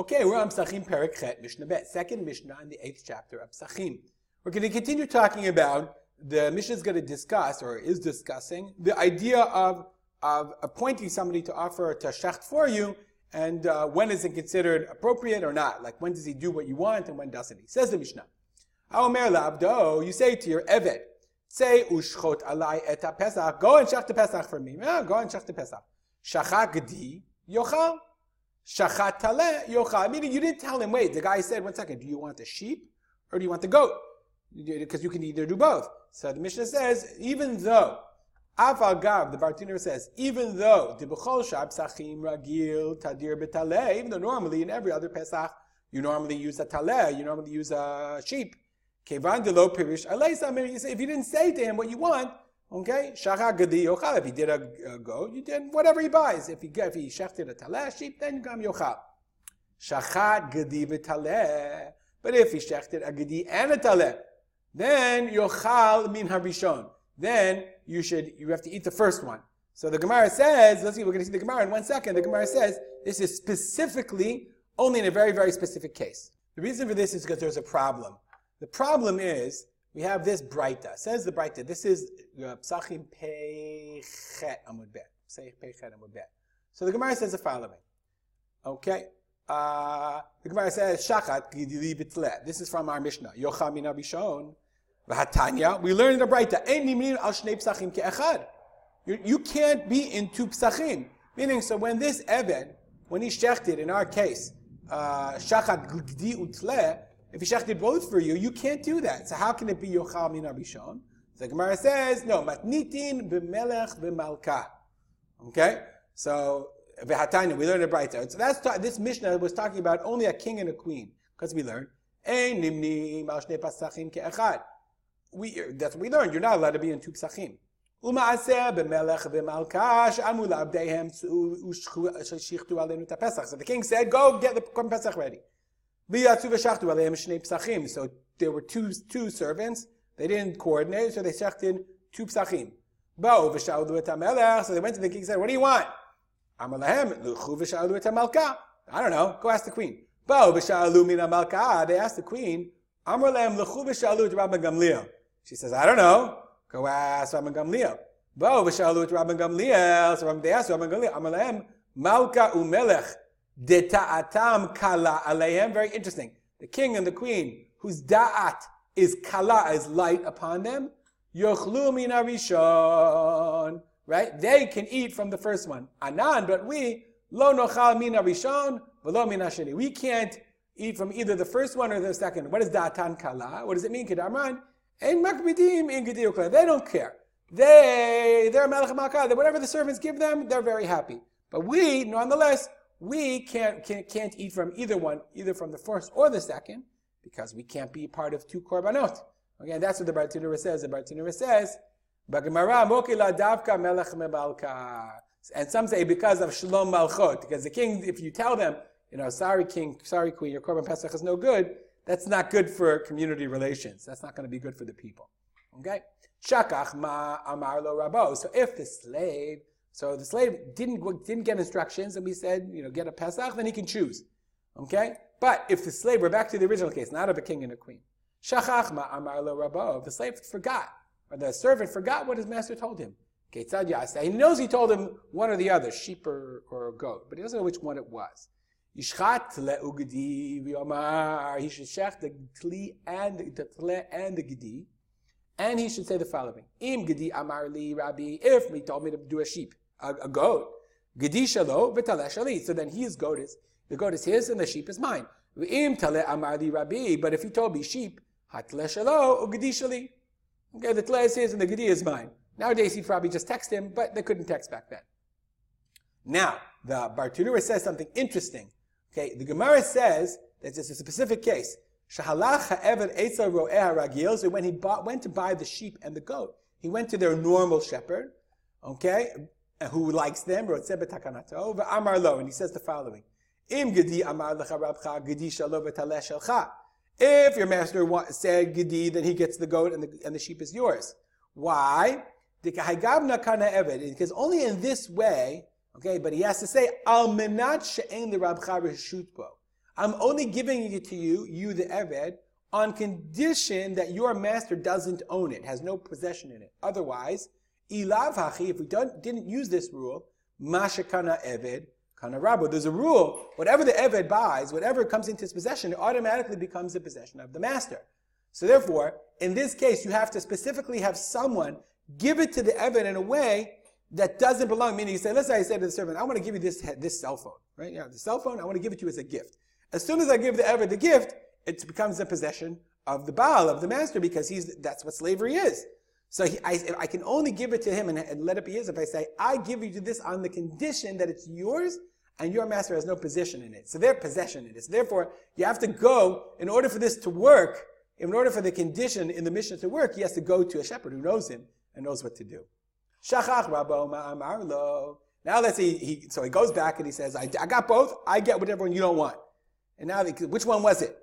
Okay, we're on Psachim Perik Chet, Mishnah Bet, second Mishnah in the eighth chapter of Psachim. We're going to continue talking about, the Mishnah is going to discuss, or is discussing, the idea of, of appointing somebody to offer a tashacht for you, and uh, when is it considered appropriate or not? Like, when does he do what you want, and when doesn't he? Says the Mishnah. Haomer labdo, you say to your Evet, say ushchot alai et pesach, go and shach the Pesach for me. Yeah, go and shach the Pesach. Shachak gdi, yochal. Shachatale yochal. Meaning you didn't tell him, wait, the guy said, one second, do you want the sheep or do you want the goat? Because you can either do both. So the Mishnah says, even though, Afal Gav, the Bartenura says, even though, Ragil Tadir Betale, even though normally in every other Pesach, you normally use a taleh, you normally use a sheep. Kevan de lo pirish If you didn't say to him what you want, Okay, shachar gadi yochal. If he did a, a goat, you did whatever he buys. If he if he shechted a taleh sheep, then gam yochal. Shachat gadi v'taleh. But if he shechted a gadi and a taleh, then yochal min harishon. Then you should you have to eat the first one. So the Gemara says, let's see, we're going to see the Gemara in one second. The Gemara says this is specifically only in a very very specific case. The reason for this is because there's a problem. The problem is we have this Breita. Says the Breita. This is Psachim Pechet Amud Bet. Pechet Amud Bet. So the Gemara says the following. Okay. Uh, the Gemara says Shachat Gidili Bitle. This is from our Mishnah. Yocha Min Abishon. V'hatanya. We learn the Breita. Ein Nimin Al Shnei Psachim Ke'echad. You can't be in two psachim. Meaning, so when this Eben, when he shechted, in our case, uh, shachat gdi utle, if he shechted both for you, you can't do that. So how can it be yochal min abishon? The Gemara says, no, matnitin b'melech b'malka. Okay? So, v'hatanya, we learned it right there. So that's, this Mishnah was talking about only a king and a queen. Because we learned, ein nimni al pasachim ke'echad. We, that's what we learned. You're not allowed to be in two psachim. So the king said, go get the Pesach ready. So there were two, two servants. They didn't coordinate, so they shechted two psachim. So they went to the king and said, What do you want? I don't know. Go ask the queen. They asked the queen. She says, I don't know. Go ask Rabban Gamliel. Bo v'shalu et Rabban Gamliel. They asked Rabban Gamliel. Amar Malka umelech Deta'atam kala aleihem. Very interesting. The king and the queen, whose da'at is kala, is light upon them, yochlu min arishon. Right? They can eat from the first one. Anan, but we, lo nochal min arishon, v'lo min hasheni. We can't eat from either the first one or the second. What is da'atan kala? What does it mean? Kedamran? Ein in They don't care. They, they're malkah. Whatever the servants give them, they're very happy. But we, nonetheless, we can't, can't, can't eat from either one, either from the first or the second, because we can't be part of two korbanot. Again, that's what the Bartenura says. The Bartenura says. And some say because of shalom malchot, because the king, if you tell them, you know, sorry king, sorry queen, your korban pesach is no good, that's not good for community relations. That's not going to be good for the people. Okay? Shakach ma amar lo rabo. So if the slave so the slave didn't, didn't get instructions, and we said, you know, get a Pesach, then he can choose. Okay? But if the slave, we're back to the original case, not of a king and a queen. Shachachma amar lo. The slave forgot, or the servant forgot what his master told him. Ketzad yasa. He knows he told him one or the other, sheep or, or goat, but he doesn't know which one it was. Yishchat le'ugdi v'yomar. He should shech the tli and the tle and the gedi. And he should say the following. Im gedi amar li rabbi. If he told me to do a sheep a, a goat. Gedishalo v'taleh So then his goat is the goat is his and the sheep is mine. Im tale amadi rabbi. But if he told me sheep, hatleh shalo ugedishali. Okay, the tle is his and the gedi is mine. Nowadays he'd probably just text him, but they couldn't text back then. Now the Bartenura says something interesting. Okay, the Gemara says that it's a specific case. So when he bought, went to buy the sheep and the goat, he went to their normal shepherd. Okay, who likes them, and he says the following. If your master said gedi, then he gets the goat and the, and the sheep is yours. Why? Because only in this way, okay, but he has to say, al menat she'en the rabcha I'm only giving it to you, you the Eved, on condition that your master doesn't own it, has no possession in it. Otherwise, ilav hachi, if we don't, didn't use this rule, mashakana Eved, kana rabu. There's a rule, whatever the Eved buys, whatever comes into his possession, it automatically becomes the possession of the master. So therefore, in this case, you have to specifically have someone give it to the Eved in a way that doesn't belong. Meaning, you say, let's say I say to the servant, I want to give you this, this cell phone, right? You the cell phone, I want to give it to you as a gift. As soon as I give the Eved the gift, it becomes the possession of the Baal, of the master, because he's, that's what slavery is. So he, I, I, can only give it to him and, and, let it be his if I say, I give you this on the condition that it's yours and your master has no position in it. So their possession in it. So therefore, you have to go, in order for this to work, in order for the condition in the mission to work, he has to go to a shepherd who knows him and knows what to do. Now let's see, he, so he goes back and he says, I, I got both, I get whatever one you don't want. And now, they, which one was it?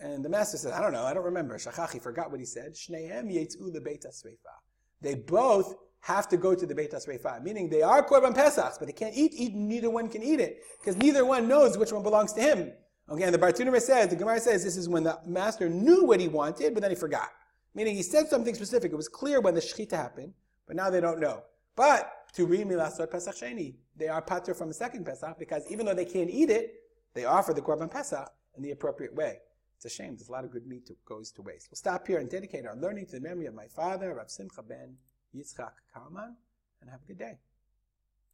And the master said, I don't know, I don't remember. Shachachi forgot what he said. Shnehem yetzu lebeta sveifa. They both have to go to the Beit HaSreifa, meaning they are Korban Pesach, but they can't eat, eat, neither one can eat it, because neither one knows which one belongs to him. Okay, and the Bartenura says, the Gemara says this is when the master knew what he wanted, but then he forgot. Meaning he said something specific. It was clear when the Shechita happened, but now they don't know. But to read Milasot Pesach Sheni, they are pater from the second Pesach, because even though they can't eat it, they offer the Korban Pesach in the appropriate way. It's a shame. There's a lot of good meat that goes to waste. We'll stop here and dedicate our learning to the memory of my father, Rav Simcha ben Yitzchak Kalman, and have a good day.